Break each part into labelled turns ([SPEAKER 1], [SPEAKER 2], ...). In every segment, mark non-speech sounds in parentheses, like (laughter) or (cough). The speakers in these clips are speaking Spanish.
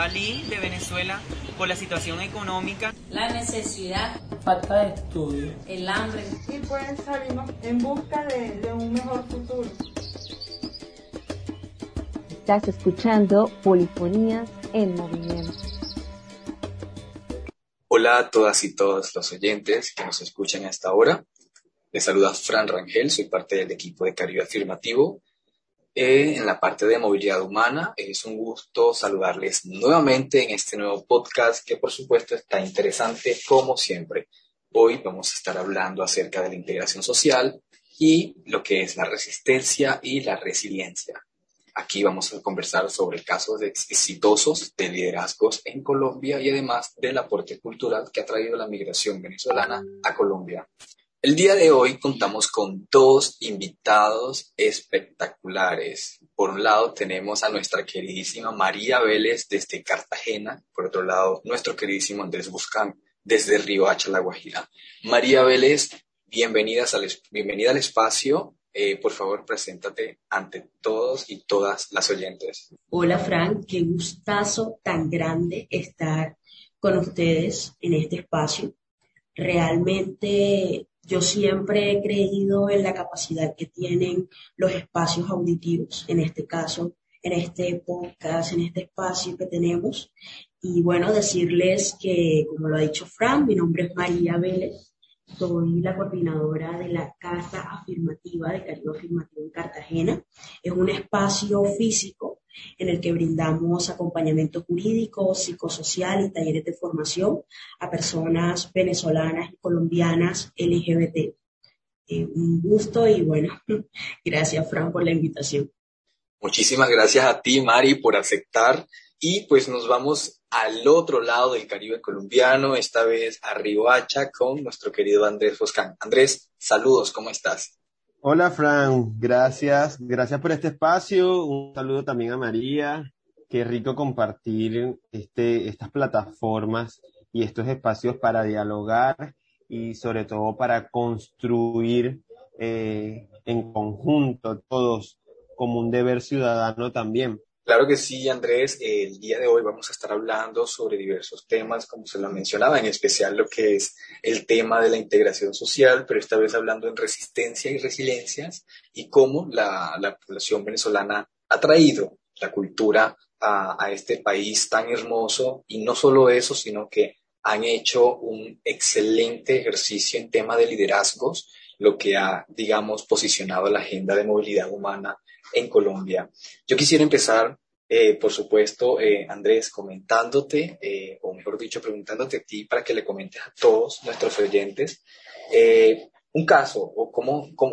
[SPEAKER 1] Salí de Venezuela por la situación económica.
[SPEAKER 2] La necesidad.
[SPEAKER 3] Falta de estudio.
[SPEAKER 2] El hambre.
[SPEAKER 4] Y pues salimos en busca de, de un mejor futuro.
[SPEAKER 5] Estás escuchando Polifonías en Movimiento.
[SPEAKER 6] Hola a todas y todos los oyentes que nos escuchan a esta hora. Les saluda Fran Rangel, soy parte del equipo de Caribe Afirmativo. Eh, en la parte de movilidad humana, es un gusto saludarles nuevamente en este nuevo podcast que por supuesto está interesante como siempre. Hoy vamos a estar hablando acerca de la integración social y lo que es la resistencia y la resiliencia. Aquí vamos a conversar sobre casos exitosos de liderazgos en Colombia y además del aporte cultural que ha traído la migración venezolana a Colombia. El día de hoy contamos con dos invitados espectaculares. Por un lado tenemos a nuestra queridísima María Vélez desde Cartagena, por otro lado nuestro queridísimo Andrés Buscán desde Río Hacha, La Guajira. María Vélez, bienvenidas al, bienvenida al espacio eh, por favor, preséntate ante todos y todas las oyentes.
[SPEAKER 7] Hola, Frank, qué gustazo tan grande estar con ustedes en este espacio. Realmente yo siempre he creído en la capacidad que tienen los espacios auditivos, en este caso, en este podcast, en este espacio que tenemos. Y bueno, decirles que, como lo ha dicho Fran, mi nombre es María Vélez soy la coordinadora de la Casa Afirmativa de Caribe Afirmativo en Cartagena. Es un espacio físico en el que brindamos acompañamiento jurídico, psicosocial y talleres de formación a personas venezolanas y colombianas LGBT. Eh, un gusto y bueno, (laughs) gracias Fran por la invitación.
[SPEAKER 6] Muchísimas gracias a ti, Mari, por aceptar y pues nos vamos al otro lado del Caribe colombiano, esta vez a Riohacha con nuestro querido Andrés Foscán. Andrés, saludos, ¿cómo estás?
[SPEAKER 8] Hola, Fran, gracias, gracias por este espacio. Un saludo también a María. Qué rico compartir este, estas plataformas y estos espacios para dialogar y sobre todo para construir eh, en conjunto todos como un deber ciudadano también.
[SPEAKER 6] Claro que sí, Andrés. El día de hoy vamos a estar hablando sobre diversos temas, como se lo mencionaba, en especial lo que es el tema de la integración social, pero esta vez hablando en resistencia y resiliencias y cómo la, población venezolana ha traído la cultura a, a este país tan hermoso y no solo eso, sino que han hecho un excelente ejercicio en tema de liderazgos, lo que ha, digamos, posicionado la agenda de movilidad humana en Colombia. Yo quisiera empezar, eh, por supuesto, eh, Andrés, comentándote, eh, o mejor dicho, preguntándote a ti para que le comentes a todos nuestros oyentes un caso o cómo, cómo,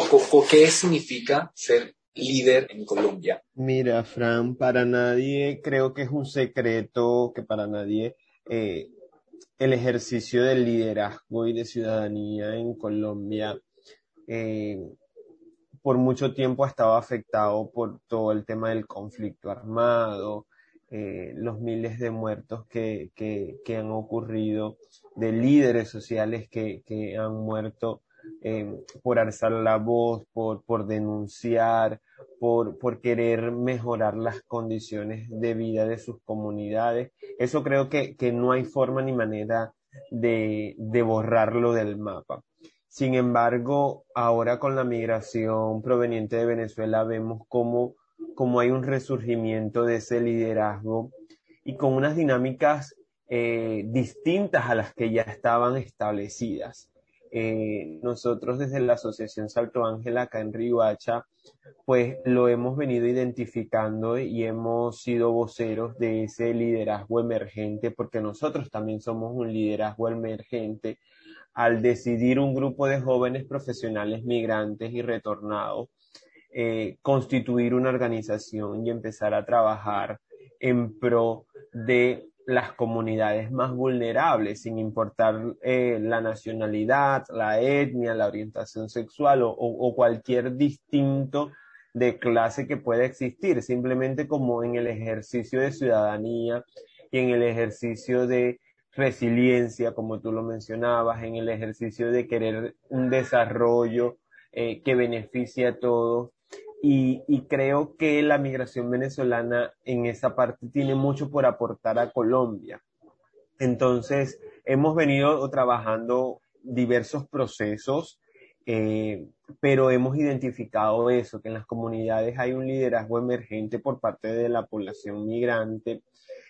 [SPEAKER 6] qué significa ser líder en Colombia.
[SPEAKER 8] Mira, Fran, para nadie creo que es un secreto que para nadie el ejercicio del liderazgo y de ciudadanía en Colombia por mucho tiempo ha estado afectado por todo el tema del conflicto armado, eh, los miles de muertos que, que, han ocurrido, de líderes sociales que, que han muerto eh, por alzar la voz, por, por denunciar, por, por querer mejorar las condiciones de vida de sus comunidades. Eso creo que, que no hay forma ni manera de, de borrarlo del mapa. Sin embargo, ahora con la migración proveniente de Venezuela vemos cómo, hay un resurgimiento de ese liderazgo y con unas dinámicas eh, distintas a las que ya estaban establecidas. Eh, nosotros desde la Asociación Salto Ángel acá en Riohacha, pues lo hemos venido identificando y hemos sido voceros de ese liderazgo emergente, porque nosotros también somos un liderazgo emergente al decidir un grupo de jóvenes profesionales migrantes y retornados eh, constituir una organización y empezar a trabajar en pro de las comunidades más vulnerables, sin importar eh, la nacionalidad, la etnia, la orientación sexual o, o, cualquier distinto de clase que pueda existir, simplemente como en el ejercicio de ciudadanía y en el ejercicio de resiliencia, como tú lo mencionabas, en el ejercicio de querer un desarrollo eh, que beneficie a todos. y, creo que la migración venezolana en esa parte tiene mucho por aportar a Colombia. Entonces, hemos venido trabajando diversos procesos, eh, pero hemos identificado eso, que en las comunidades hay un liderazgo emergente por parte de la población migrante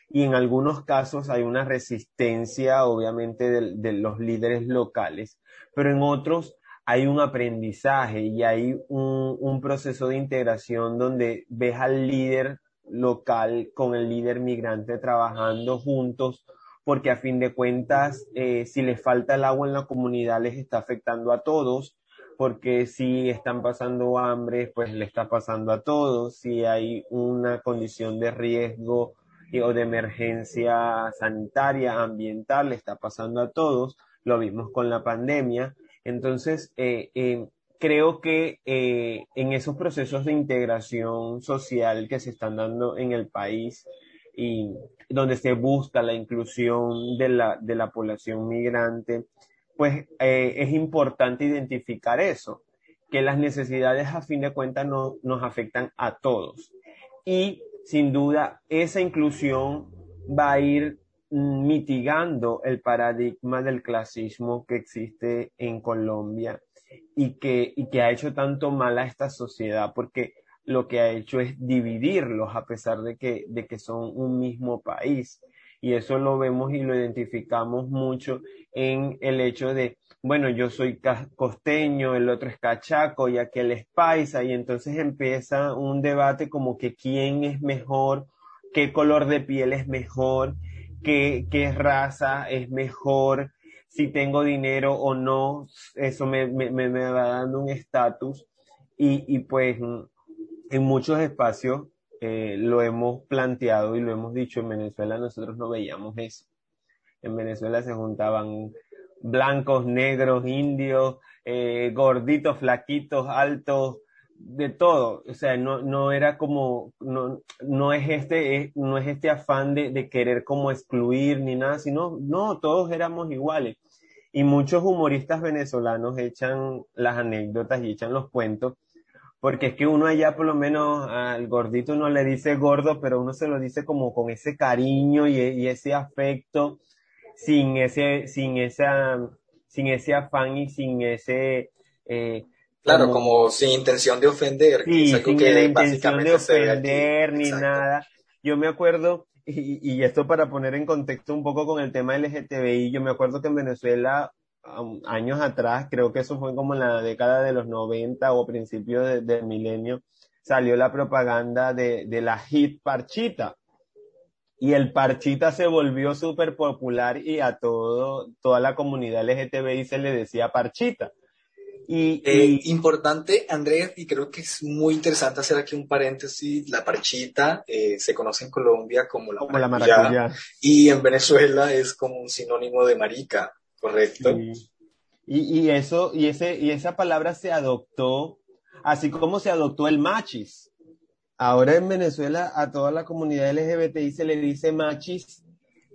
[SPEAKER 8] y en algunos casos hay una resistencia, obviamente, de, los líderes locales, pero en otros hay un aprendizaje y hay un, un, proceso de integración donde ves al líder local con el líder migrante trabajando juntos, porque a fin de cuentas, eh, si les falta el agua en la comunidad, les está afectando a todos, porque si están pasando hambre, pues le está pasando a todos, si hay una condición de riesgo o de emergencia sanitaria, ambiental, le está pasando a todos, lo vimos con la pandemia, entonces, eh, eh, creo que eh, en esos procesos de integración social que se están dando en el país y donde se busca la inclusión de la, de la población migrante, pues es importante identificar eso, que las necesidades a fin de cuentas no, nos afectan a todos. Y sin duda, esa inclusión va a ir mitigando el paradigma del clasismo que existe en Colombia y que, y que ha hecho tanto mal a esta sociedad porque lo que ha hecho es dividirlos a pesar de que, de que son un mismo país. Y eso lo vemos y lo identificamos mucho en el hecho de, bueno, yo soy costeño, el otro es cachaco y aquel es paisa, y entonces empieza un debate como que quién es mejor, qué color de piel es mejor, qué, qué raza es mejor, si tengo dinero o no, eso me, me, me va dando un estatus y, y, pues en muchos espacios eh, lo hemos planteado y lo hemos dicho en Venezuela, nosotros no veíamos eso. En Venezuela se juntaban blancos, negros, indios, eh, gorditos, flaquitos, altos, de todo, o sea, no, no era como, no, no es este, no es este afán de, querer como excluir ni nada, sino, no, todos éramos iguales. Y muchos humoristas venezolanos echan las anécdotas y echan los cuentos, porque es que uno allá por lo menos al gordito no le dice gordo, pero uno se lo dice como con ese cariño y ese afecto, sin ese, sin esa, sin ese afán y sin ese, eh,
[SPEAKER 6] Claro, como, sin intención de ofender.
[SPEAKER 8] Sí, sin la intención de ofender ni nada. Yo me acuerdo, y, y, esto para poner en contexto un poco con el tema LGTBI, yo me acuerdo que en Venezuela, años atrás, creo que eso fue como en la década de los 90 o principios de, del milenio, salió la propaganda de, de la hit Parchita. Y el Parchita se volvió súper popular y a todo, toda la comunidad LGTBI se le decía Parchita.
[SPEAKER 6] Y, eh, Importante, Andrés, y creo que es muy interesante hacer aquí un paréntesis, la parchita eh, se conoce en Colombia como la,
[SPEAKER 8] como maracuyá, la maracuyá,
[SPEAKER 6] y en Venezuela es como un sinónimo de marica, ¿correcto?
[SPEAKER 8] Sí. Y, y, eso, y, ese, y esa palabra se adoptó, así como se adoptó el machis. Ahora en Venezuela a toda la comunidad LGBTI se le dice machis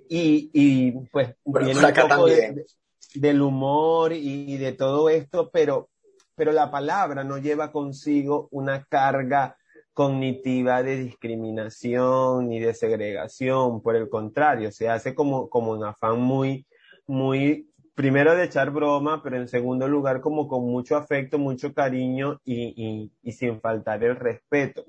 [SPEAKER 8] y, y pues
[SPEAKER 6] bueno, viene un poco.
[SPEAKER 8] De, del humor y de todo esto, pero, pero la palabra no lleva consigo una carga cognitiva de discriminación ni de segregación, por el contrario, se hace como, como un afán muy, muy, primero de echar broma, pero en segundo lugar como con mucho afecto, mucho cariño y, y, y sin faltar el respeto,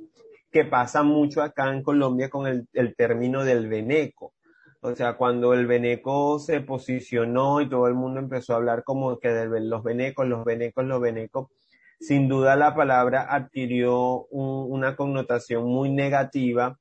[SPEAKER 8] que pasa mucho acá en Colombia con el, el término del veneco. O sea, cuando el veneco se posicionó y todo el mundo empezó a hablar como que de los venecos, los venecos, los venecos, sin duda la palabra adquirió un, una connotación muy negativa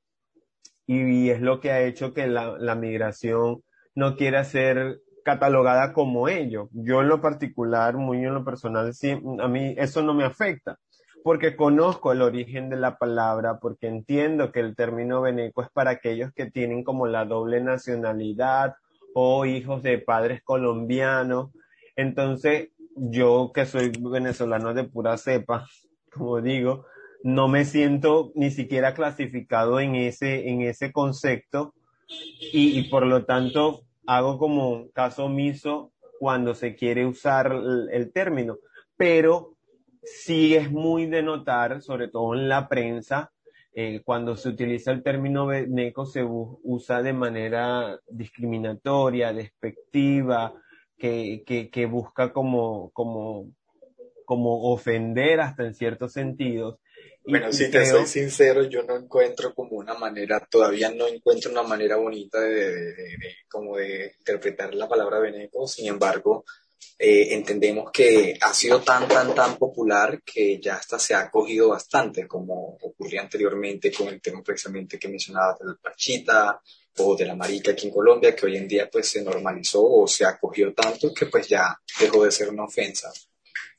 [SPEAKER 8] y, es lo que ha hecho que la, la migración no quiera ser catalogada como ello. Yo en lo particular, muy en lo personal, sí, a mí eso no me afecta porque conozco el origen de la palabra, porque entiendo que el término veneco es para aquellos que tienen como la doble nacionalidad o hijos de padres colombianos. Entonces, yo que soy venezolano de pura cepa, (laughs) como digo, no me siento ni siquiera clasificado en ese, en ese concepto y, por lo tanto hago como caso omiso cuando se quiere usar el, el término. Pero sí es muy de notar, sobre todo en la prensa, eh, cuando se utiliza el término veneco se usa de manera discriminatoria, despectiva, que, que, que busca como, como, como ofender hasta en ciertos sentidos.
[SPEAKER 6] Bueno, si te soy sincero, yo no encuentro como una manera, todavía no encuentro una manera bonita de, como de interpretar la palabra veneco, sin embargo, eh, entendemos que ha sido tan, tan, tan popular que ya hasta se ha acogido bastante, como ocurría anteriormente con el tema precisamente que mencionaba del Pachita o de la marica aquí en Colombia, que hoy en día pues se normalizó o se acogió tanto que pues ya dejó de ser una ofensa.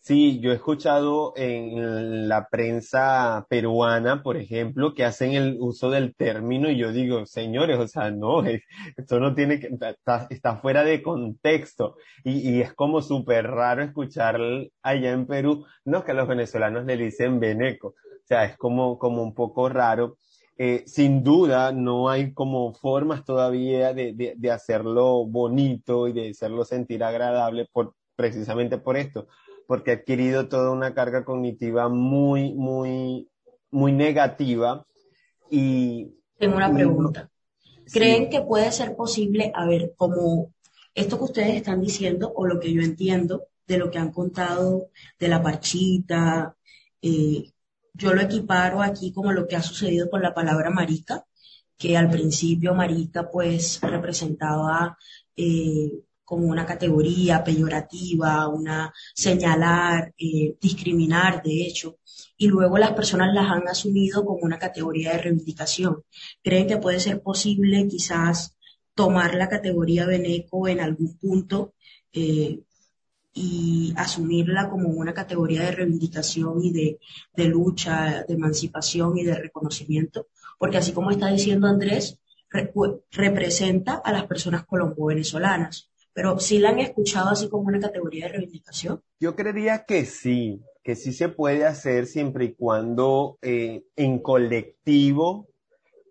[SPEAKER 8] Sí, yo he escuchado en la prensa peruana, por ejemplo, que hacen el uso del término y yo digo, señores, o sea, no, esto no tiene que, está, fuera de contexto y, es como súper raro escuchar allá en Perú, no que a los venezolanos le dicen veneco, o sea, es como, como un poco raro. Eh, sin duda, no hay como formas todavía de, de, de hacerlo bonito y de hacerlo sentir agradable por, precisamente por esto porque ha adquirido toda una carga cognitiva muy, muy, muy negativa. Y,
[SPEAKER 7] Tengo una pregunta. ¿Creen que puede ser posible, a ver, como esto que ustedes están diciendo o lo que yo entiendo de lo que han contado de la parchita, eh, yo lo equiparo aquí como lo que ha sucedido con la palabra marica, que al principio marica pues representaba eh, como una categoría peyorativa, una señalar, eh, discriminar, de hecho, y luego las personas las han asumido como una categoría de reivindicación. ¿Creen que puede ser posible quizás tomar la categoría Beneco en algún punto eh, y asumirla como una categoría de reivindicación y de, de lucha, de emancipación y de reconocimiento? Porque así como está diciendo Andrés, representa a las personas colombo-venezolanas pero sí la han escuchado así como una categoría de reivindicación.
[SPEAKER 8] Yo creería que sí, que sí se puede hacer siempre y cuando eh, en colectivo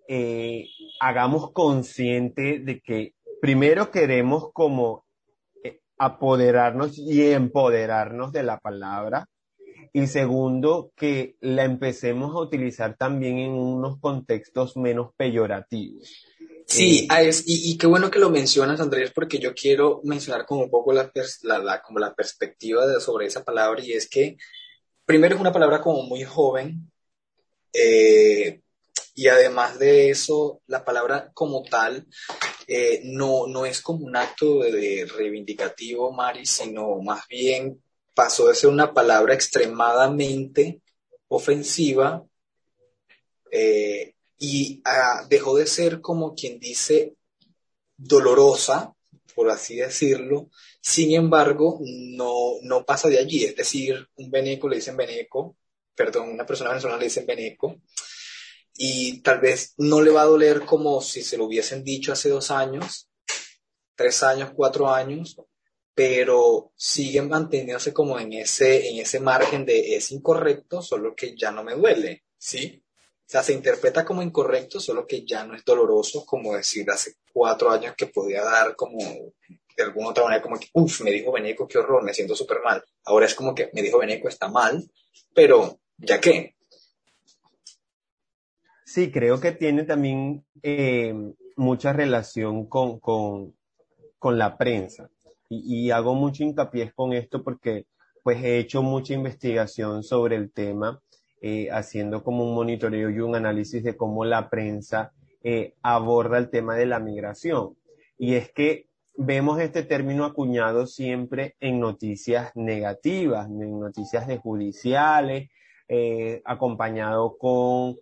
[SPEAKER 8] eh, hagamos consciente de que primero queremos como eh, apoderarnos y empoderarnos de la palabra y segundo que la empecemos a utilizar también en unos contextos menos peyorativos.
[SPEAKER 6] Sí, ah, y, qué bueno que lo mencionas, Andrés, porque yo quiero mencionar como un poco la, como la perspectiva de, sobre esa palabra, y es que primero es una palabra como muy joven, eh, y además de eso, la palabra como tal eh, no, no es como un acto de, reivindicativo, Mari, sino más bien pasó de ser una palabra extremadamente ofensiva eh, y ah, dejó de ser como quien dice dolorosa, por así decirlo. Sin embargo, no, no pasa de allí. Es decir, un veneco le dicen veneco, perdón, una persona venezolana le dicen veneco, y tal vez no le va a doler como si se lo hubiesen dicho hace dos años, tres años, cuatro años, pero siguen manteniéndose como en ese, en ese margen de es incorrecto, solo que ya no me duele, ¿sí? Sea, se interpreta como incorrecto, solo que ya no es doloroso como decir hace cuatro años que podía dar como de alguna otra manera como que, uff, me dijo Beneco, qué horror, me siento súper mal. Ahora es como que me dijo Beneco, está mal, pero ¿ya qué?
[SPEAKER 8] Sí, creo que tiene también eh, mucha relación con, con, con la prensa. Y, y, hago mucho hincapié con esto porque pues he hecho mucha investigación sobre el tema eh, haciendo como un monitoreo y un análisis de cómo la prensa eh, aborda el tema de la migración. Y es que vemos este término acuñado siempre en noticias negativas, en noticias de judiciales, eh, acompañado con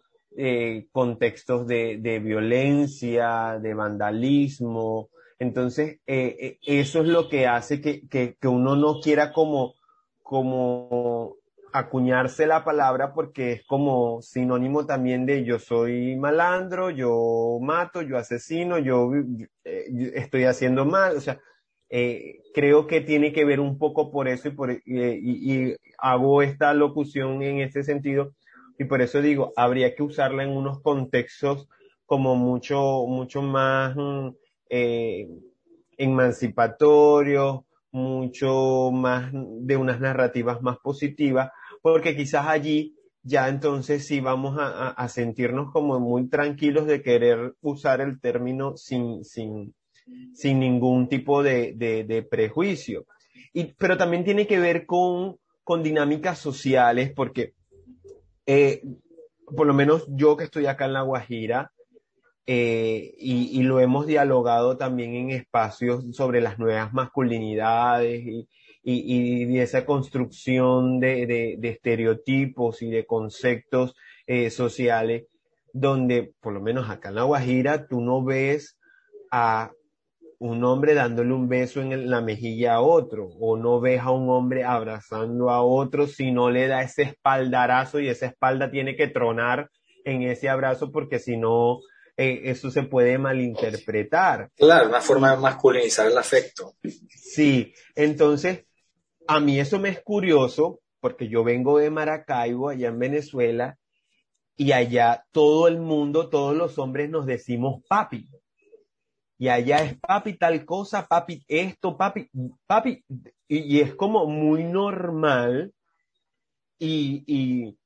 [SPEAKER 8] contextos de, violencia, de vandalismo. Entonces, eso es lo que hace que, que, que uno no quiera como, como acuñarse la palabra porque es como sinónimo también de yo soy malandro, yo mato, yo asesino, yo, eh, estoy haciendo mal, o sea, eh, creo que tiene que ver un poco por eso y, por, y, hago esta locución en ese sentido. Y por eso digo, habría que usarla en unos contextos como mucho, mucho más mm, eh, emancipatorios, mucho más de unas narrativas más positivas, porque quizás allí ya entonces sí vamos a, sentirnos como muy tranquilos de querer usar el término sin, sin, sin ningún tipo de, de, de prejuicio. Y, pero también tiene que ver con, con dinámicas sociales, porque eh, por lo menos yo que estoy acá en La Guajira, eh, y, lo hemos dialogado también en espacios sobre las nuevas masculinidades y, esa construcción de, estereotipos y de conceptos eh, sociales, donde por lo menos acá en La Guajira tú no ves a un hombre dándole un beso en la mejilla a otro, o no ves a un hombre abrazando a otro si no le da ese espaldarazo y esa espalda tiene que tronar en ese abrazo porque si no, eh, eso se puede malinterpretar.
[SPEAKER 6] Claro, una forma de masculinizar el afecto.
[SPEAKER 8] Sí, entonces, a mí eso me es curioso porque yo vengo de Maracaibo, allá en Venezuela, y allá todo el mundo, todos los hombres nos decimos papi y allá es papi tal cosa, papi esto, papi, papi, y, y es como muy normal y, y,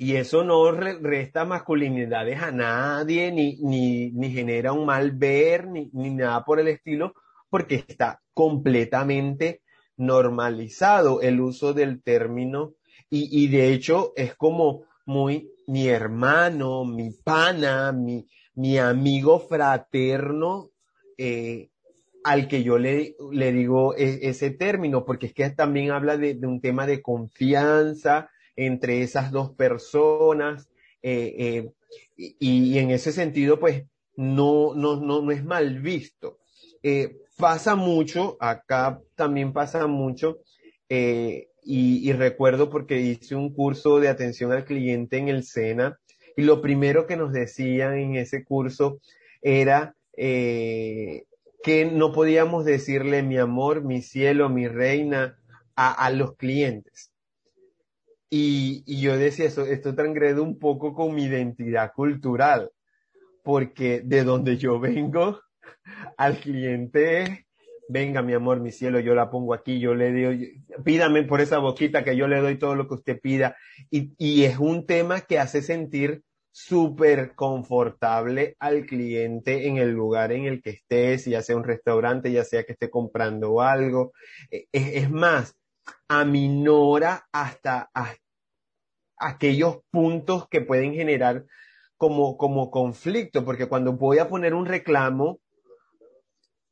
[SPEAKER 8] y eso no re, resta masculinidades a nadie, ni, ni, ni genera un mal ver, ni, ni nada por el estilo, porque está completamente normalizado el uso del término. Y, y de hecho es como muy mi hermano, mi pana, mi, mi amigo fraterno eh, al que yo le, le digo e, ese término, porque es que también habla de, de, un tema de confianza entre esas dos personas, eh, eh, y, en ese sentido, pues, no, no, no, no es mal visto. pasa mucho, acá también pasa mucho, y, recuerdo porque hice un curso de atención al cliente en el SENA, y lo primero que nos decían en ese curso era eh, que no podíamos decirle mi amor, mi cielo, mi reina a los clientes. Y, y, yo decía eso, esto transgrede un poco con mi identidad cultural, porque de donde yo vengo, (laughs) al cliente venga mi amor, mi cielo, yo la pongo aquí, yo le doy, pídame por esa boquita que yo le doy todo lo que usted pida. Y, y es un tema que hace sentir súper confortable al cliente en el lugar en el que estés, ya sea un restaurante, ya sea que esté comprando algo. Es, es más, aminora hasta, hasta, aquellos puntos que pueden generar como, como conflicto, porque cuando voy a poner un reclamo,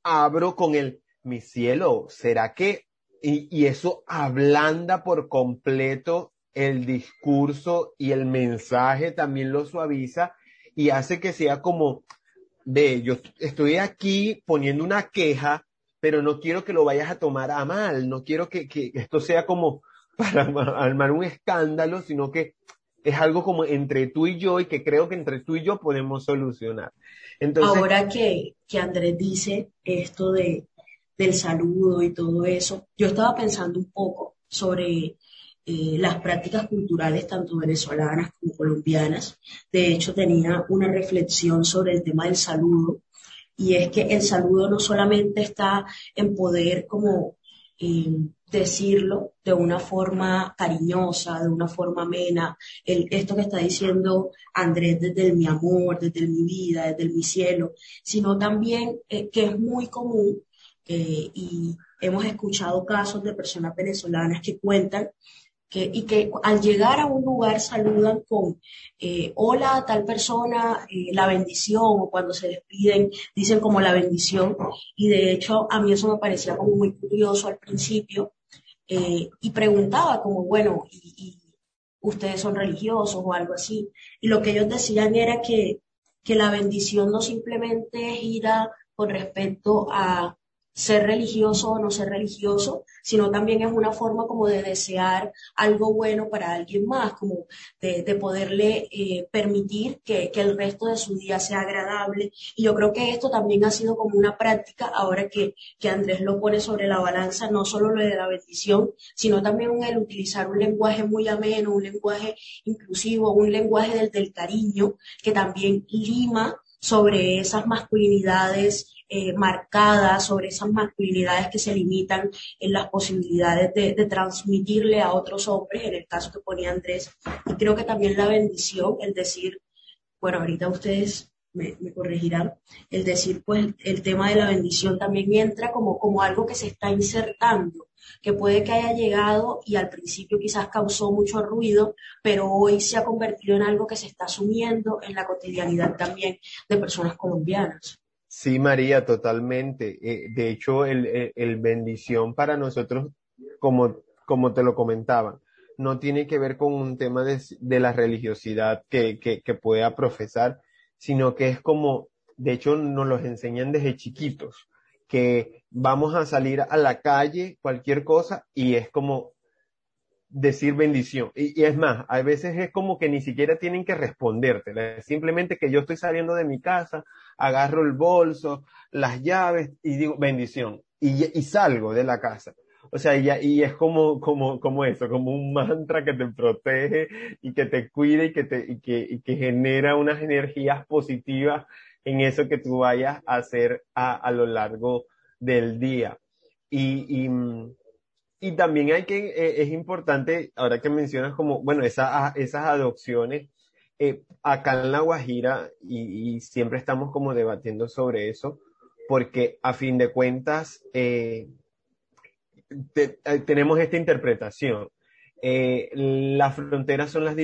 [SPEAKER 8] abro con el, mi cielo, ¿será que? Y, y eso ablanda por completo el discurso y el mensaje también lo suaviza y hace que sea como, ve, yo estoy aquí poniendo una queja, pero no quiero que lo vayas a tomar a mal, no quiero que, que esto sea como para (laughs) armar un escándalo, sino que es algo como entre tú y yo y que creo que entre tú y yo podemos solucionar.
[SPEAKER 7] Entonces, Ahora que, que Andrés dice esto de, del saludo y todo eso, yo estaba pensando un poco sobre eh, las prácticas culturales tanto venezolanas como colombianas. De hecho, tenía una reflexión sobre el tema del saludo y es que el saludo no solamente está en poder como eh, decirlo de una forma cariñosa, de una forma amena, el, esto que está diciendo Andrés desde el mi amor, desde el mi vida, desde el mi cielo, sino también eh, que es muy común eh, y hemos escuchado casos de personas venezolanas que cuentan que, y que al llegar a un lugar saludan con eh, hola a tal persona, eh, la bendición, o cuando se despiden dicen como la bendición. Y de hecho a mí eso me parecía como muy curioso al principio eh, y preguntaba como, bueno, y, ustedes son religiosos o algo así. Y lo que ellos decían era que, que la bendición no simplemente gira con respecto a ser religioso o no ser religioso, sino también es una forma como de desear algo bueno para alguien más, como de, de poderle eh, permitir que, que, el resto de su día sea agradable. Y yo creo que esto también ha sido como una práctica, ahora que, que Andrés lo pone sobre la balanza, no solo lo de la bendición, sino también el utilizar un lenguaje muy ameno, un lenguaje inclusivo, un lenguaje del cariño, que también lima sobre esas masculinidades eh, marcada sobre esas masculinidades que se limitan en las posibilidades de, transmitirle a otros hombres, en el caso que ponía Andrés. Y creo que también la bendición, el decir, bueno, ahorita ustedes me, corregirán, el decir, pues el tema de la bendición también entra como, como algo que se está insertando, que puede que haya llegado y al principio quizás causó mucho ruido, pero hoy se ha convertido en algo que se está asumiendo en la cotidianidad también de personas colombianas.
[SPEAKER 8] Sí, María, totalmente. Eh, de hecho, el, el, bendición para nosotros, como, como te lo comentaba, no tiene que ver con un tema de, de la religiosidad que, que, que pueda profesar, sino que es como, de hecho nos los enseñan desde chiquitos, que vamos a salir a la calle, cualquier cosa, y es como decir bendición. Y, es más, a veces es como que ni siquiera tienen que responderte, simplemente que yo estoy saliendo de mi casa, agarro el bolso, las llaves y digo bendición, y, salgo de la casa. O sea, y, es como, como, como eso, como un mantra que te protege y que te cuide y que te, que, genera unas energías positivas en eso que tú vayas a hacer a, a lo largo del día. Y, y, y también hay que, eh, es importante, ahora que mencionas como, bueno, esa, esas adopciones, eh, acá en La Guajira, y, siempre estamos como debatiendo sobre eso, porque a fin de cuentas, eh, eh, tenemos esta interpretación. Las fronteras son las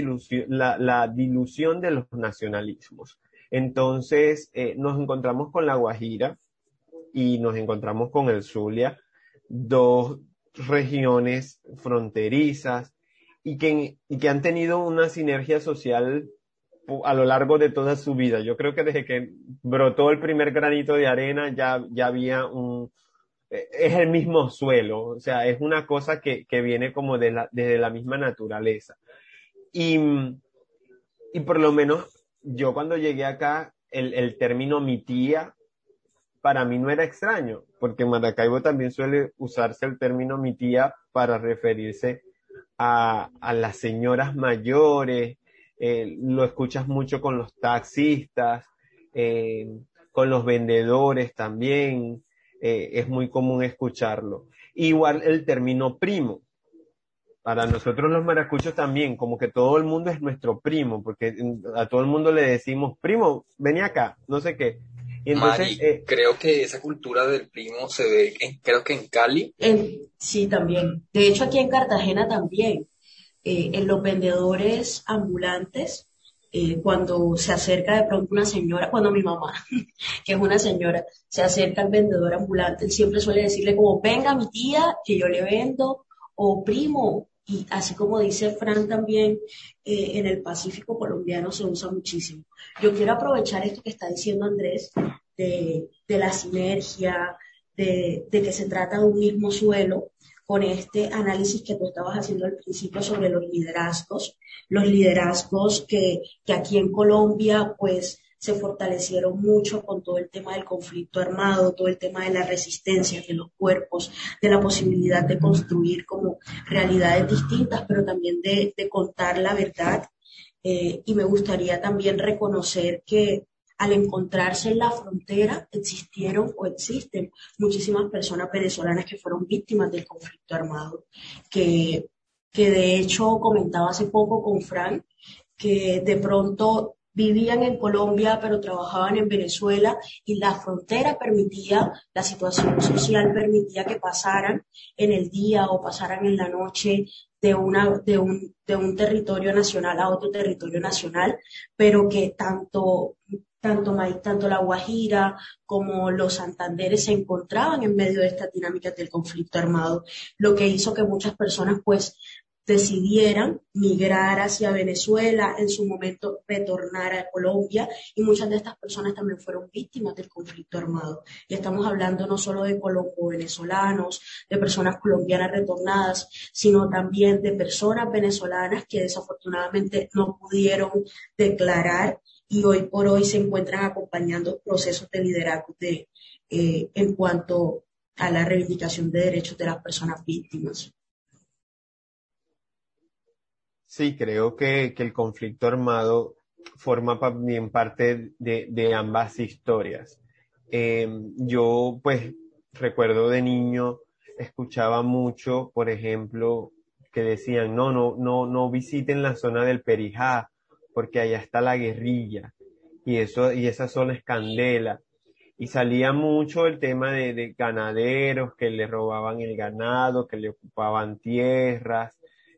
[SPEAKER 8] la, la, dilución de los nacionalismos. Entonces, nos encontramos con la Guajira y nos encontramos con el Zulia, dos regiones fronterizas y que, y que han tenido una sinergia social a lo largo de toda su vida. Yo creo que desde que brotó el primer granito de arena ya, ya había un, es el mismo suelo, o sea, es una cosa que, que viene como de la, desde la misma naturaleza. Y, y por lo menos yo cuando llegué acá, el, el término mi tía, para mí no era extraño, porque en Maracaibo también suele usarse el término mi tía para referirse a, a las señoras mayores, eh, lo escuchas mucho con los taxistas, eh, con los vendedores también, eh, es muy común escucharlo. Igual el término primo. Para nosotros los maracuchos también, como que todo el mundo es nuestro primo, porque a todo el mundo le decimos, primo, vení acá, no sé qué.
[SPEAKER 6] entonces, eh, creo que esa cultura del primo se ve, creo que en Cali.
[SPEAKER 7] sí, también. De hecho, aquí en Cartagena también. Eh, en los vendedores ambulantes, eh, cuando se acerca de pronto una señora, cuando mi mamá, (laughs) que es una señora, se acerca al vendedor ambulante, siempre suele decirle como, venga mi tía, que yo le vendo, o primo, y así como dice Fran también, eh, en el Pacífico colombiano se usa muchísimo. Yo quiero aprovechar esto que está diciendo Andrés, de, de la sinergia, de, de, que se trata de un mismo suelo, con este análisis que tú estabas haciendo al principio sobre los liderazgos, los liderazgos que, que aquí en Colombia pues se fortalecieron mucho con todo el tema del conflicto armado, todo el tema de la resistencia de los cuerpos, de la posibilidad de construir como realidades distintas, pero también de, de contar la verdad. Eh, y me gustaría también reconocer que al encontrarse en la frontera existieron o existen muchísimas personas venezolanas que fueron víctimas del conflicto armado, que, que de hecho comentaba hace poco con Frank, que de pronto vivían en Colombia pero trabajaban en Venezuela y la frontera permitía, la situación social permitía que pasaran en el día o pasaran en la noche de, una, de, un, de un territorio nacional a otro territorio nacional, pero que tanto tanto, tanto la Guajira como los Santanderes se encontraban en medio de esta dinámica del conflicto armado, lo que hizo que muchas personas pues decidieran migrar hacia Venezuela, en su momento retornar a Colombia y muchas de estas personas también fueron víctimas del conflicto armado. Y estamos hablando no solo de colombo-venezolanos, de personas colombianas retornadas, sino también de personas venezolanas que desafortunadamente no pudieron declarar y hoy por hoy se encuentran acompañando procesos de liderazgo de, eh, en cuanto a la reivindicación de derechos de las personas víctimas.
[SPEAKER 8] Sí, creo que, que el conflicto armado forma también parte de, de ambas historias. Eh, yo, pues, recuerdo de niño, escuchaba mucho, por ejemplo, que decían, no, no, no, no visiten la zona del Perijá, porque allá está la guerrilla, y eso, y esa zona es candela. Y salía mucho el tema de, de ganaderos que le robaban el ganado, que le ocupaban tierras,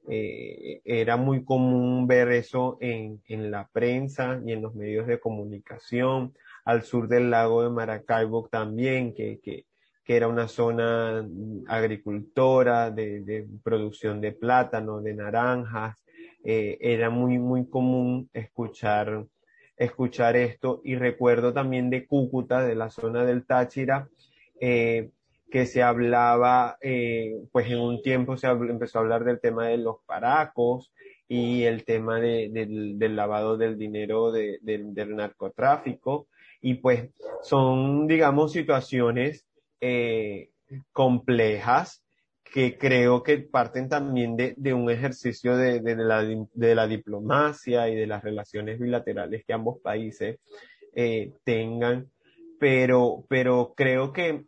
[SPEAKER 8] eh, era muy común ver eso en, en, la prensa y en los medios de comunicación. Al sur del lago de Maracaibo también, que, que, que era una zona agricultora de, producción de plátano, de naranjas. Eh, era muy, muy común escuchar, escuchar esto. Y recuerdo también de Cúcuta, de la zona del Táchira, eh, que se hablaba, eh, pues en un tiempo se empezó a hablar del tema de los paracos y el tema de, del, lavado del dinero de, del narcotráfico. Y pues son, digamos, situaciones complejas que creo que parten también de, de un ejercicio de, de, la, de la diplomacia y de las relaciones bilaterales que ambos países eh, tengan. Pero, pero creo que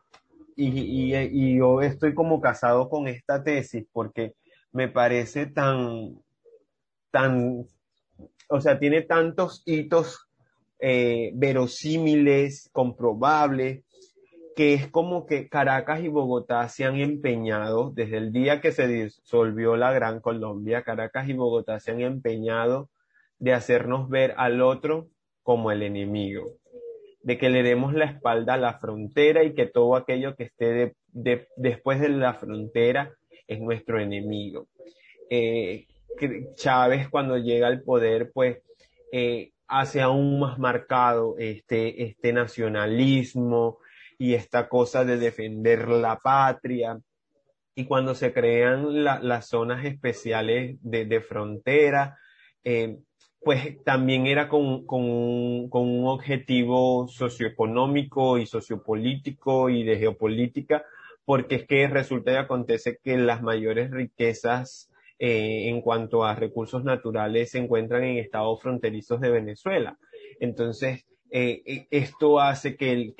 [SPEAKER 8] y, y, yo estoy como casado con esta tesis porque me parece tan, tan, o sea, tiene tantos hitos eh, verosímiles, comprobables, que es como que Caracas y Bogotá se han empeñado, desde el día que se disolvió la Gran Colombia, Caracas y Bogotá se han empeñado de hacernos ver al otro como el enemigo de que le demos la espalda a la frontera y que todo aquello que esté de, de, después de la frontera es nuestro enemigo. Eh, Chávez cuando llega al poder, pues, eh, hace aún más marcado este, este nacionalismo y esta cosa de defender la patria. Y cuando se crean la, las zonas especiales de, de frontera, eh, pues también era con, con, con, un objetivo socioeconómico y sociopolítico y de geopolítica, porque es que resulta y acontece que las mayores riquezas eh, en cuanto a recursos naturales se encuentran en estados fronterizos de Venezuela. Entonces, eh, eh esto hace que,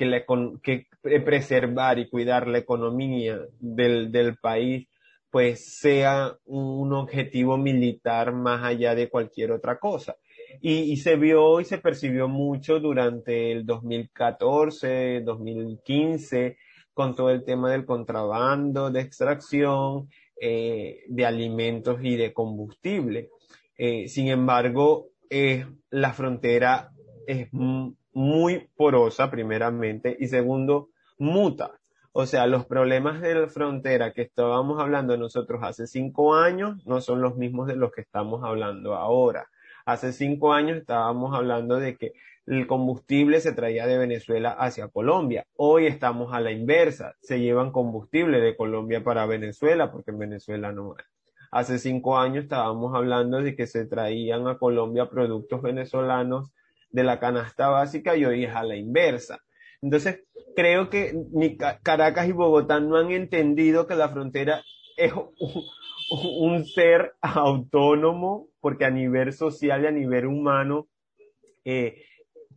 [SPEAKER 8] preservar y cuidar la economía del, país pues sea un objetivo militar más allá de cualquier otra cosa. Y, se vio y se percibió mucho durante el 2014, 2015, con todo el tema del contrabando, de extracción, eh, de alimentos y de combustible. Sin embargo, eh, la frontera es muy porosa, primeramente, y segundo, muta. O sea, los problemas de la frontera que estábamos hablando nosotros hace cinco años no son los mismos de los que estamos hablando ahora. Hace cinco años estábamos hablando de que el combustible se traía de Venezuela hacia Colombia. Hoy estamos a la inversa. Se llevan combustible de Colombia para Venezuela porque en Venezuela no hay. Hace cinco años estábamos hablando de que se traían a Colombia productos venezolanos de la canasta básica y hoy es a la inversa. Entonces, creo que ni Caracas y Bogotá no han entendido que la frontera es (laughs) un, ser autónomo, porque a nivel social y a nivel humano eh,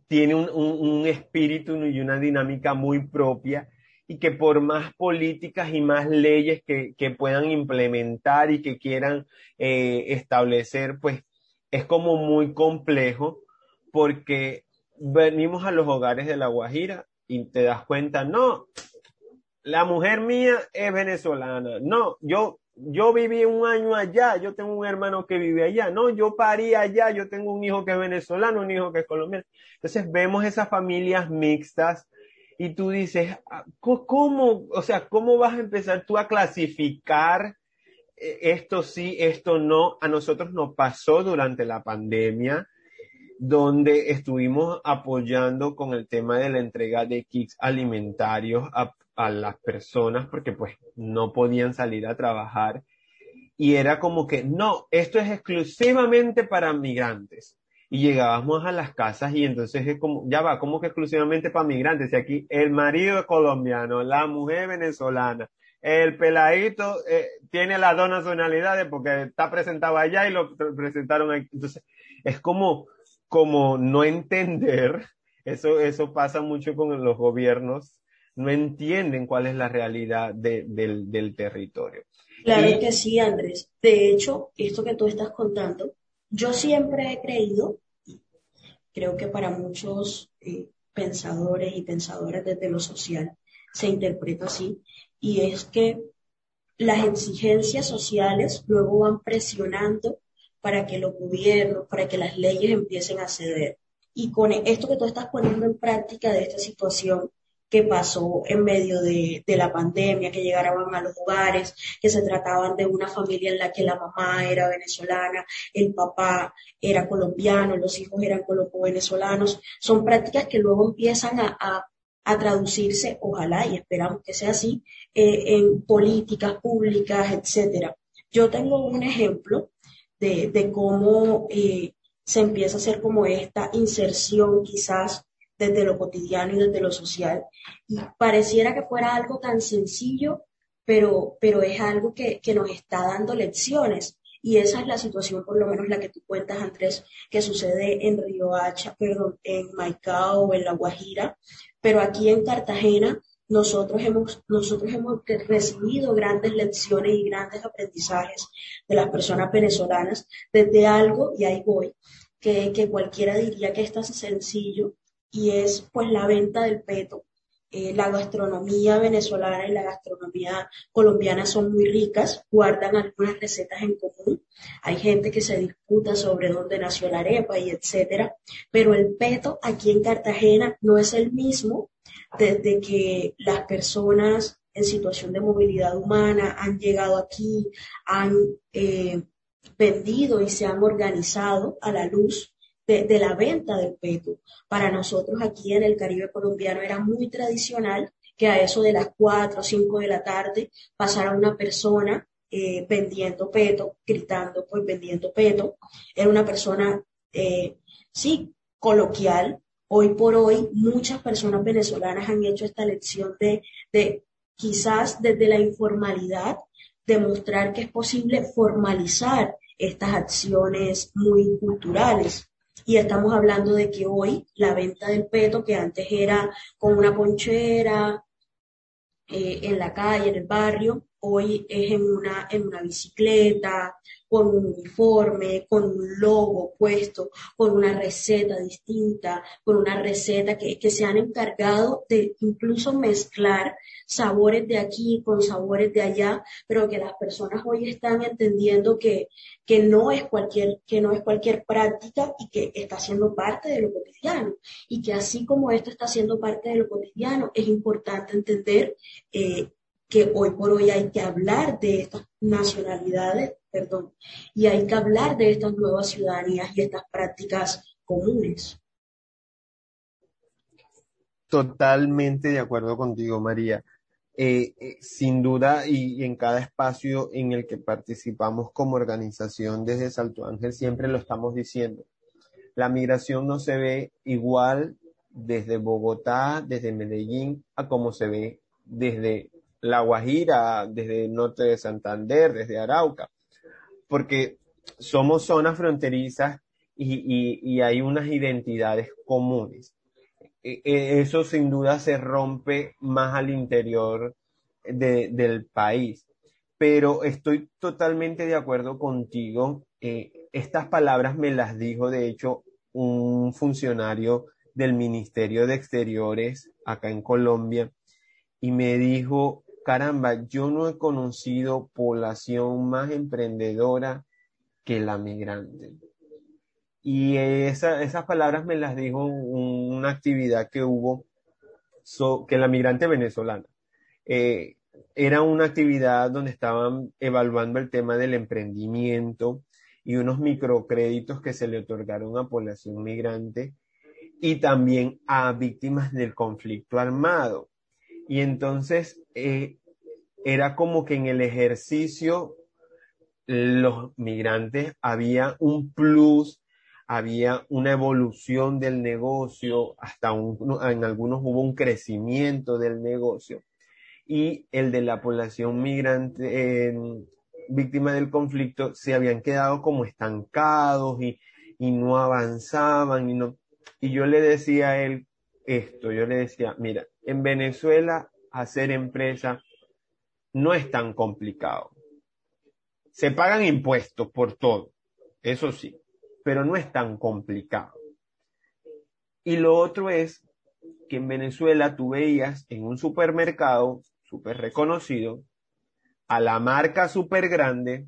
[SPEAKER 8] tiene un, un, espíritu y una dinámica muy propia y que por más políticas y más leyes que, que puedan implementar y que quieran eh, establecer, pues es como muy complejo porque venimos a los hogares de La Guajira y te das cuenta, no, la mujer mía es venezolana, no, yo, yo viví un año allá, yo tengo un hermano que vive allá, no, yo parí allá, yo tengo un hijo que es venezolano, un hijo que es colombiano. Entonces vemos esas familias mixtas y tú dices, ah, ¿cómo, o sea, cómo vas a empezar tú a clasificar eh, esto sí, esto no? A nosotros nos pasó durante la pandemia donde estuvimos apoyando con el tema de la entrega de kits alimentarios a, a, las personas porque pues no podían salir a trabajar y era como que no, esto es exclusivamente para migrantes. Y llegábamos a las casas y entonces es como, ya va, como que exclusivamente para migrantes. Y aquí el marido colombiano, la mujer venezolana, el peladito eh, tiene las dos nacionalidades porque está presentado allá y lo presentaron aquí. Entonces es como, como no entender Eso, eso pasa mucho con los gobiernos, no entienden cuál es la realidad del, del, territorio.
[SPEAKER 7] Claro que sí, Andrés. De hecho, esto que tú estás contando, yo siempre he creído, creo que para muchos eh, pensadores y pensadoras desde lo social se interpreta así, y es que las exigencias sociales luego van presionando para que los gobiernos, para que las leyes empiecen a ceder. Y con esto que tú estás poniendo en práctica de esta situación que pasó en medio de, la pandemia, que llegaban a los hogares, que se trataban de una familia en la que la mamá era venezolana, el papá era colombiano, los hijos eran colombo-venezolanos, son prácticas que luego empiezan a, traducirse, ojalá y esperamos que sea así, eh, en políticas públicas, etcétera. Yo tengo un ejemplo de, cómo eh, se empieza a hacer como esta inserción quizás desde lo cotidiano y desde lo social. Y pareciera que fuera algo tan sencillo, pero, pero es algo que, que nos está dando lecciones. Y esa es la situación, por lo menos la que tú cuentas, Andrés, que sucede en Río Hacha, perdón, en Maicao o en La Guajira. Pero aquí en Cartagena nosotros hemos, nosotros hemos recibido grandes lecciones y grandes aprendizajes de las personas venezolanas desde algo, y ahí voy, que, que cualquiera diría que esto es sencillo, y es pues la venta del peto. Eh, la gastronomía venezolana y la gastronomía colombiana son muy ricas, guardan algunas recetas en común. Hay gente que se disputa sobre dónde nació la arepa y etcétera, pero el peto aquí en Cartagena no es el mismo desde que las personas en situación de movilidad humana han llegado aquí, han eh, vendido y se han organizado a la luz de, la venta del peto. Para nosotros aquí en el Caribe colombiano era muy tradicional que a eso de las 4 o 5 de la tarde pasara una persona eh, vendiendo peto, gritando, pues vendiendo peto. Era una persona, eh, sí, coloquial. Hoy por hoy, muchas personas venezolanas han hecho esta lección de, de quizás desde la informalidad, demostrar que es posible formalizar estas acciones muy culturales. Y estamos hablando de que hoy la venta del peto, que antes era con una ponchera, eh, en la calle, en el barrio, hoy es en una, en una bicicleta, con un uniforme, con un logo puesto, con una receta distinta, con una receta que, que se han encargado de incluso mezclar sabores de aquí con sabores de allá, pero que las personas hoy están entendiendo que, que no es cualquier, que no es cualquier práctica y que está siendo parte de lo cotidiano. Y que así como esto está siendo parte de lo cotidiano, es importante entender eh, que hoy por hoy hay que hablar de estas nacionalidades, perdón, y hay que hablar de estas nuevas ciudadanías y estas prácticas comunes.
[SPEAKER 8] Totalmente de acuerdo contigo, María. Eh, eh, sin duda, y, en cada espacio en el que participamos como organización desde Salto Ángel, siempre lo estamos diciendo. La migración no se ve igual desde Bogotá, desde Medellín, a como se ve desde La Guajira, desde el norte de Santander, desde Arauca, porque somos zonas fronterizas y, hay unas identidades comunes. E, e, eso sin duda se rompe más al interior del país. Pero estoy totalmente de acuerdo contigo. Eh, estas palabras me las dijo, de hecho, un funcionario del Ministerio de Exteriores acá en Colombia y me dijo, caramba, yo no he conocido población más emprendedora que la migrante. Y esas palabras me las dijo una actividad que hubo, que la migrante venezolana. Eh, era una actividad donde estaban evaluando el tema del emprendimiento y unos microcréditos que se le otorgaron a población migrante y también a víctimas del conflicto armado. Y entonces eh, era como que en el ejercicio los migrantes había un plus había una evolución del negocio, hasta en algunos hubo un crecimiento del negocio. Y el de la población migrante víctima del conflicto se habían quedado como estancados y, y no avanzaban. Y, no, y yo le decía a él, esto, yo le decía, mira, en Venezuela hacer empresa no es tan complicado. Se pagan impuestos por todo, eso sí, pero no es tan complicado. Y lo otro es que en Venezuela tú veías en un supermercado súper reconocido a la marca súper grande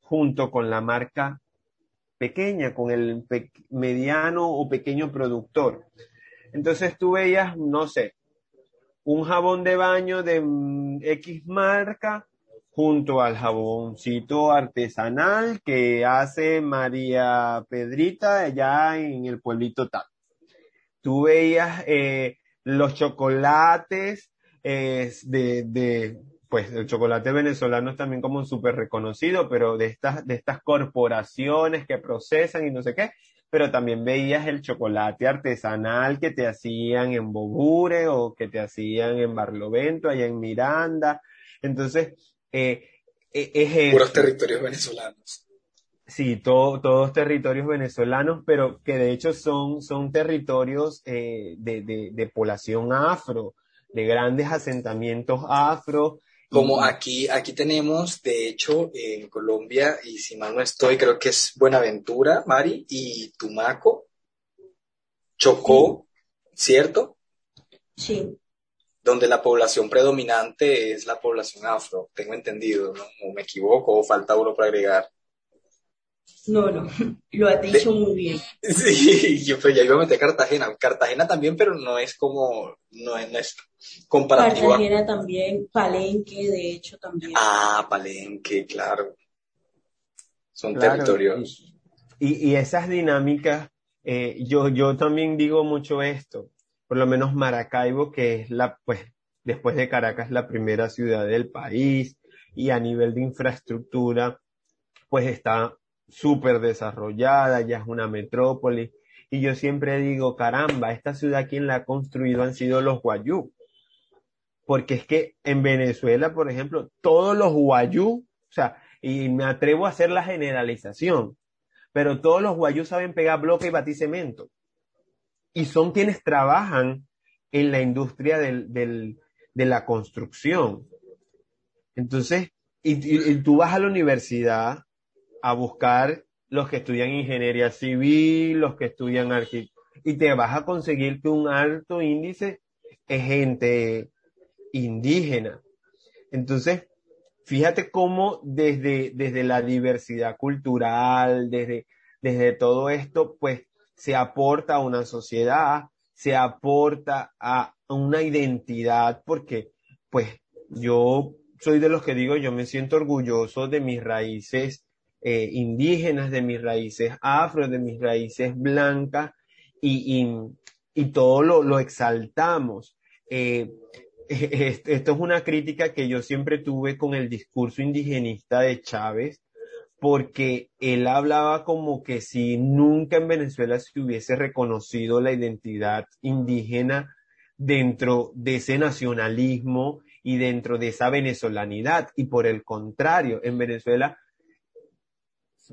[SPEAKER 8] junto con la marca pequeña, con el mediano o pequeño productor. Entonces tú veías, no sé, un jabón de baño de mm, X marca junto al jaboncito artesanal que hace María Pedrita allá en el pueblito tal. Tú veías eh, los chocolates de, de, pues el chocolate venezolano es también como súper reconocido, pero de estas, de estas corporaciones que procesan y no sé qué, pero también veías el chocolate artesanal que te hacían en Bogure o que te hacían en Barlovento, allá en Miranda. Entonces, eh, e, es
[SPEAKER 6] Puros territorios venezolanos.
[SPEAKER 8] Sí, todos territorios venezolanos, pero que de hecho son, son territorios eh, de, de, de población afro, de grandes asentamientos afro,
[SPEAKER 6] como aquí, aquí tenemos, de hecho, en Colombia, y si mal no estoy, creo que es Buenaventura, Mari, y Tumaco, Chocó, ¿cierto?
[SPEAKER 7] Sí.
[SPEAKER 6] Donde la población predominante es la población afro, tengo entendido, ¿no? ¿O me equivoco o falta uno para agregar?
[SPEAKER 7] No, no, (laughs) lo has dicho muy bien. (laughs)
[SPEAKER 6] Sí, yo pero ya iba a meter Cartagena. Cartagena también, pero no es como, no es, no es comparativo.
[SPEAKER 7] Cartagena también, Palenque, de hecho, también.
[SPEAKER 6] Ah, Palenque, claro. Son territorios.
[SPEAKER 8] Y, y, esas dinámicas, eh, yo, yo también digo mucho esto. Por lo menos Maracaibo, que es la, pues, después de Caracas, la primera ciudad del país, y a nivel de infraestructura, pues está súper desarrollada, ya es una metrópoli. Y yo siempre digo, caramba, esta ciudad quien la ha construido han sido los guayú. Porque es que en Venezuela, por ejemplo, todos los guayú, o sea, y me atrevo a hacer la generalización, pero todos los guayú saben pegar bloque y batir cemento. Y son quienes trabajan en la industria del, del, de la construcción. Entonces, y, y, tú vas a la universidad a buscar los que estudian ingeniería civil, los que estudian arquitectura, y te vas a conseguir que un alto índice es gente indígena. Entonces, fíjate cómo desde, desde la diversidad cultural, desde, desde todo esto, pues se aporta a una sociedad, se aporta a una identidad, porque pues yo soy de los que digo, yo me siento orgulloso de mis raíces eh, indígenas, de mis raíces afro, de mis raíces blancas, y, y, y todo lo, lo exaltamos. Eh, (laughs) esto es una crítica que yo siempre tuve con el discurso indigenista de Chávez, porque él hablaba como que si nunca en Venezuela se hubiese reconocido la identidad indígena dentro de ese nacionalismo y dentro de esa venezolanidad. Y por el contrario, en Venezuela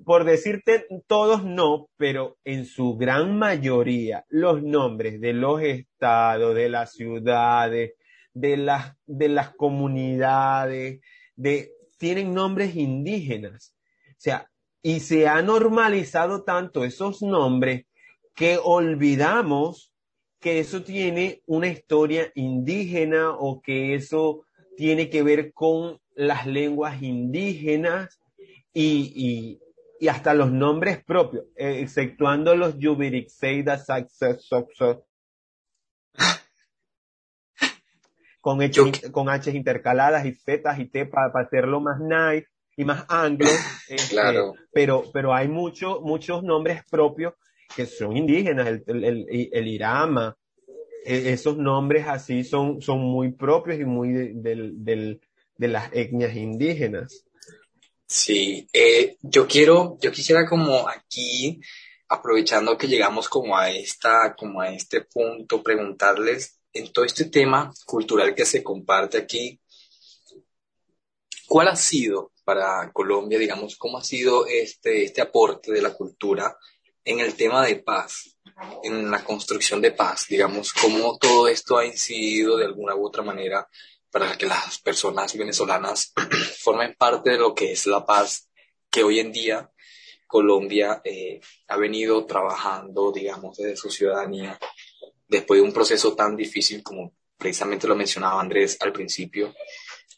[SPEAKER 8] por decirte todos no, pero en su gran mayoría los nombres de los estados, de las ciudades, de las, de las comunidades, de, tienen nombres indígenas. O sea, y se ha normalizado tanto esos nombres que olvidamos que eso tiene una historia indígena o que eso tiene que ver con las lenguas indígenas y, y hasta los nombres propios, eh, exceptuando los Yubirixeida con, H, con H intercaladas y Z y T para, hacerlo más nice y más anglo.
[SPEAKER 6] Este, claro.
[SPEAKER 8] pero, pero hay muchos muchos nombres propios que son indígenas, el, el, el, Irama, e, esos nombres así son, son muy propios y muy de, de las etnias indígenas.
[SPEAKER 6] Sí, eh, yo quiero, yo quisiera como aquí, aprovechando que llegamos como a esta, como a este punto, preguntarles en todo este tema cultural que se comparte aquí, ¿cuál ha sido para Colombia, digamos, cómo ha sido este, este aporte de la cultura en el tema de paz, en la construcción de paz, digamos, cómo todo esto ha incidido de alguna u otra manera para que las personas venezolanas (clears throat) formen parte de lo que es la paz que hoy en día Colombia eh, ha venido trabajando, digamos, desde su ciudadanía, después de un proceso tan difícil como precisamente lo mencionaba Andrés al principio,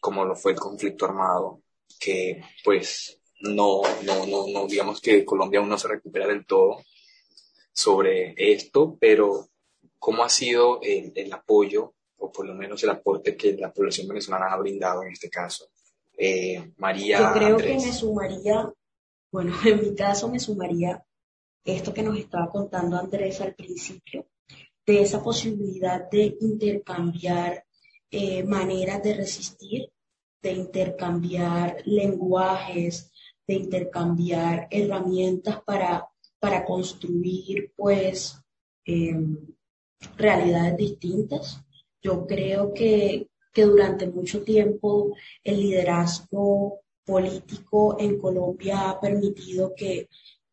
[SPEAKER 6] como lo fue el conflicto armado, que pues no, no, no, no, digamos que Colombia aún no se recupera del todo sobre esto, pero cómo ha sido el, el apoyo o por lo menos el aporte que la población venezolana ha brindado en este caso. Eh, María.
[SPEAKER 7] Yo creo que me sumaría, bueno, (laughs) en mi caso me sumaría esto que nos estaba contando Andrés al principio, de esa posibilidad de intercambiar eh, maneras de resistir, de intercambiar lenguajes, de intercambiar herramientas para, para construir, pues, em, realidades distintas. Yo creo que, durante mucho tiempo el liderazgo político en Colombia ha permitido que,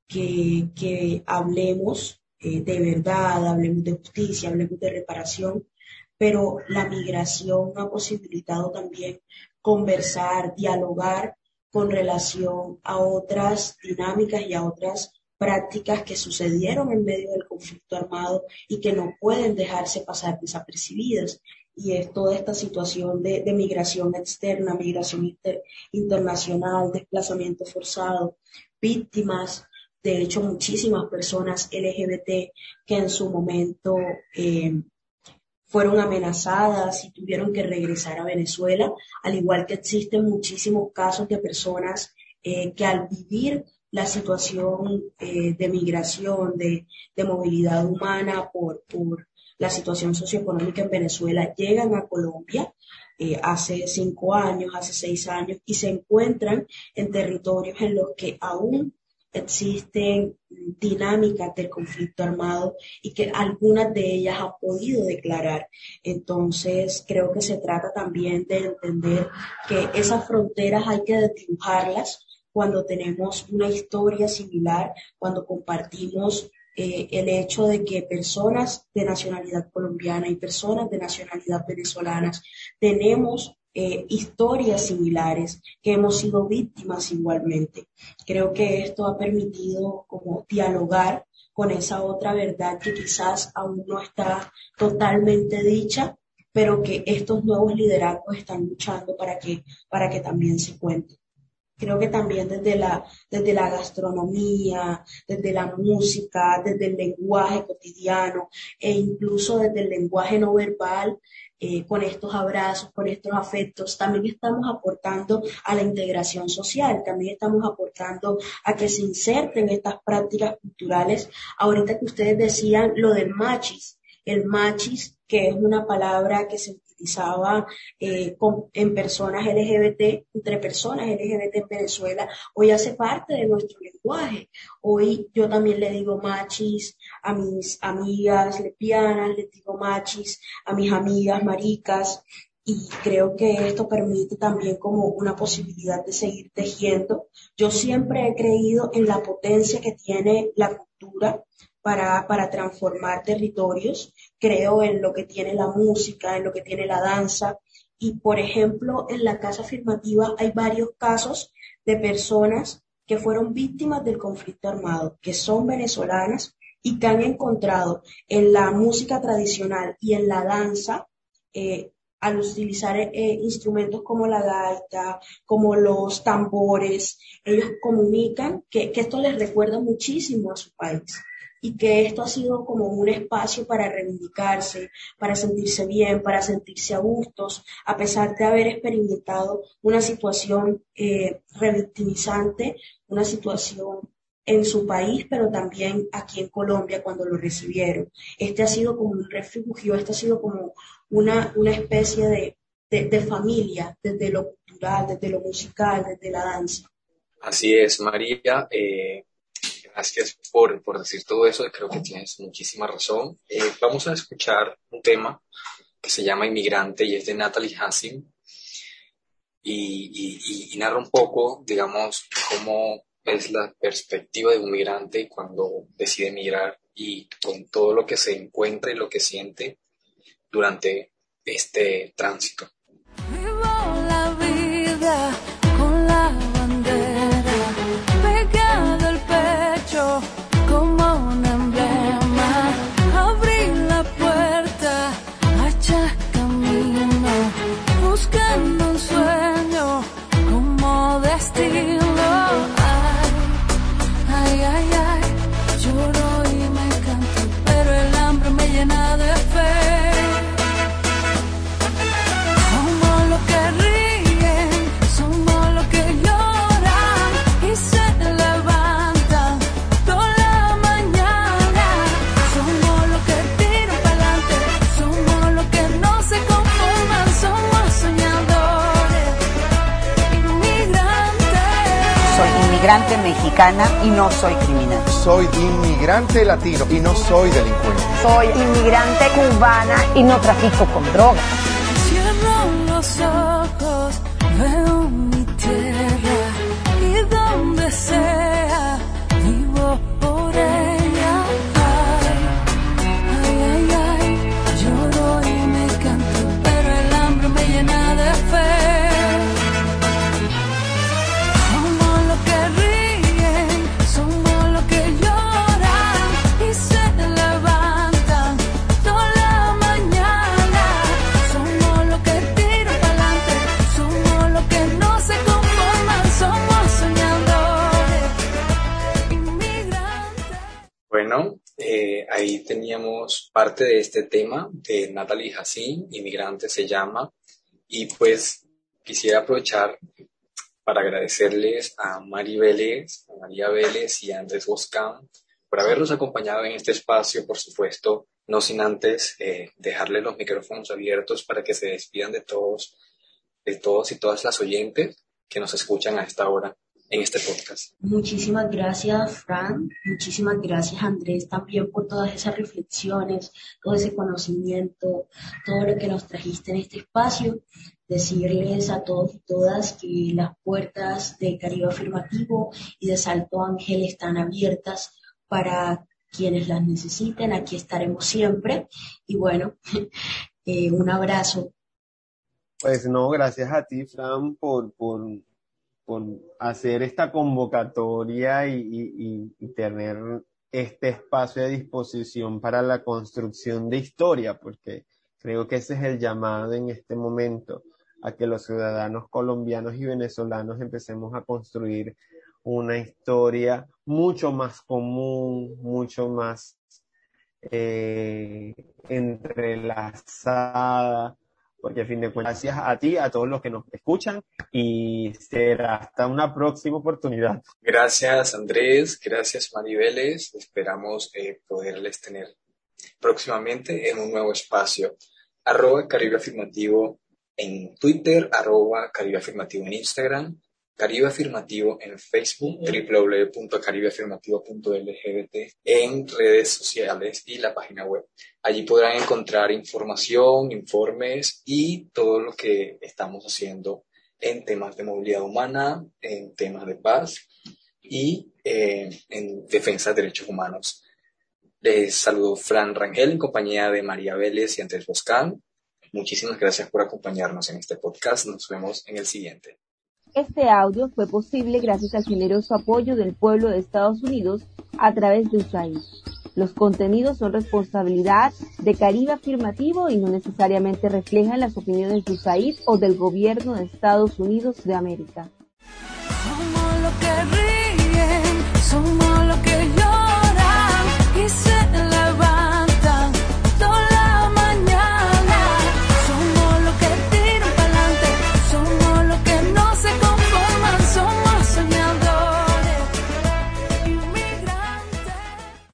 [SPEAKER 7] que, hablemos eh, de verdad, hablemos de justicia, hablemos de reparación, pero la migración ha posibilitado también conversar, dialogar con relación a otras dinámicas y a otras prácticas que sucedieron en medio del conflicto armado y que no pueden dejarse pasar desapercibidas. Y es toda esta situación de, migración externa, migración internacional, desplazamiento forzado, víctimas, de hecho muchísimas personas LGBT que en su momento eh, fueron amenazadas y tuvieron que regresar a Venezuela, al igual que existen muchísimos casos de personas eh, que al vivir la situación eh, de migración, de, movilidad humana por, por, la situación socioeconómica en Venezuela, llegan a Colombia eh, hace cinco años, hace seis años, y se encuentran en territorios en los que aún existen dinámicas del conflicto armado y que algunas de ellas han podido declarar. Entonces, creo que se trata también de entender que esas fronteras hay que dibujarlas cuando tenemos una historia similar, cuando compartimos eh, el hecho de que personas de nacionalidad colombiana y personas de nacionalidad venezolanas tenemos eh, historias similares, que hemos sido víctimas igualmente. Creo que esto ha permitido como dialogar con esa otra verdad que quizás aún no está totalmente dicha, pero que estos nuevos liderazgos están luchando para que, para que también se cuente. Creo que también desde la, desde la gastronomía, desde la música, desde el lenguaje cotidiano e incluso desde el lenguaje no verbal, eh, con estos abrazos, con estos afectos, también estamos aportando a la integración social, también estamos aportando a que se inserten estas prácticas culturales. Ahorita que ustedes decían lo del machis, el machis, que es una palabra que se eh, en personas LGBT, entre personas LGBT en Venezuela, hoy hace parte de nuestro lenguaje. Hoy yo también le digo machis a mis amigas lesbianas, les digo machis a mis amigas maricas, y creo que esto permite también como una posibilidad de seguir tejiendo. Yo siempre he creído en la potencia que tiene la cultura para, para transformar territorios. Creo en lo que tiene la música, en lo que tiene la danza. Y, por ejemplo, en la casa afirmativa hay varios casos de personas que fueron víctimas del conflicto armado, que son venezolanas y que han encontrado en la música tradicional y en la danza, eh, al utilizar eh, instrumentos como la gaita, como los tambores, ellos comunican que, que esto les recuerda muchísimo a su país y que esto ha sido como un espacio para reivindicarse, para sentirse bien, para sentirse a gustos, a pesar de haber experimentado una situación eh, revictimizante, una situación en su país, pero también aquí en Colombia cuando lo recibieron. Este ha sido como un refugio, este ha sido como una, una especie de, de familia, desde lo cultural, desde lo musical, desde la danza.
[SPEAKER 6] Así es, María. Eh, gracias por, por, decir todo eso, creo que tienes muchísima razón. Eh, vamos a escuchar un tema que se llama Inmigrante y es de Natalie Hassim y, y, y, narra un poco, digamos, cómo es la perspectiva de un migrante cuando decide emigrar y con todo lo que se encuentra y lo que siente durante este tránsito.
[SPEAKER 2] Inmigrante mexicana y no soy criminal.
[SPEAKER 3] Soy inmigrante latino y no soy delincuente.
[SPEAKER 9] Soy inmigrante cubana y no trafico con drogas.
[SPEAKER 6] Teníamos parte de este tema de Natalie Hassin, inmigrante se llama, y pues quisiera aprovechar para agradecerles a Mari Vélez, a María Vélez y a Andrés Boscán por habernos acompañado en este espacio, por supuesto, no sin antes eh, dejarles los micrófonos abiertos para que se despidan de todos, de todos y todas las oyentes que nos escuchan a esta hora en este podcast.
[SPEAKER 7] Muchísimas gracias, Fran. Muchísimas gracias, Andrés, también por todas esas reflexiones, todo ese conocimiento, todo lo que nos trajiste en este espacio. Decirles a todos y todas que las puertas de Caribe Afirmativo y de Salto Ángel están abiertas para quienes las necesiten. Aquí estaremos siempre. Y bueno, (laughs) eh, un abrazo.
[SPEAKER 8] Pues no, gracias a ti, Fran, por, por por hacer esta convocatoria y, tener este espacio de disposición para la construcción de historia, porque creo que ese es el llamado en este momento, a que los ciudadanos colombianos y venezolanos empecemos a construir una historia mucho más común, mucho más eh, entrelazada, porque a fin de cuentas, gracias a ti, a todos los que nos escuchan y será hasta una próxima oportunidad.
[SPEAKER 6] Gracias Andrés, gracias Vélez. esperamos eh, poderles tener próximamente en un nuevo espacio. Arroba Caribe Afirmativo en Twitter, arroba Caribe Afirmativo en Instagram Caribe Afirmativo en Facebook, www.caribeafirmativo.lgbt en redes sociales y la página web. Allí podrán encontrar información, informes y todo lo que estamos haciendo en temas de movilidad humana, en temas de paz y eh, en defensa de derechos humanos. Les saludo Fran Rangel en compañía de María Vélez y Andrés Boscán. Muchísimas gracias por acompañarnos en este podcast. Nos vemos en el siguiente.
[SPEAKER 5] Este audio fue posible gracias al generoso apoyo del pueblo de Estados Unidos a través de USAID. Los contenidos son responsabilidad de Caribe Afirmativo y no necesariamente reflejan las opiniones de USAID o del gobierno de Estados Unidos de América.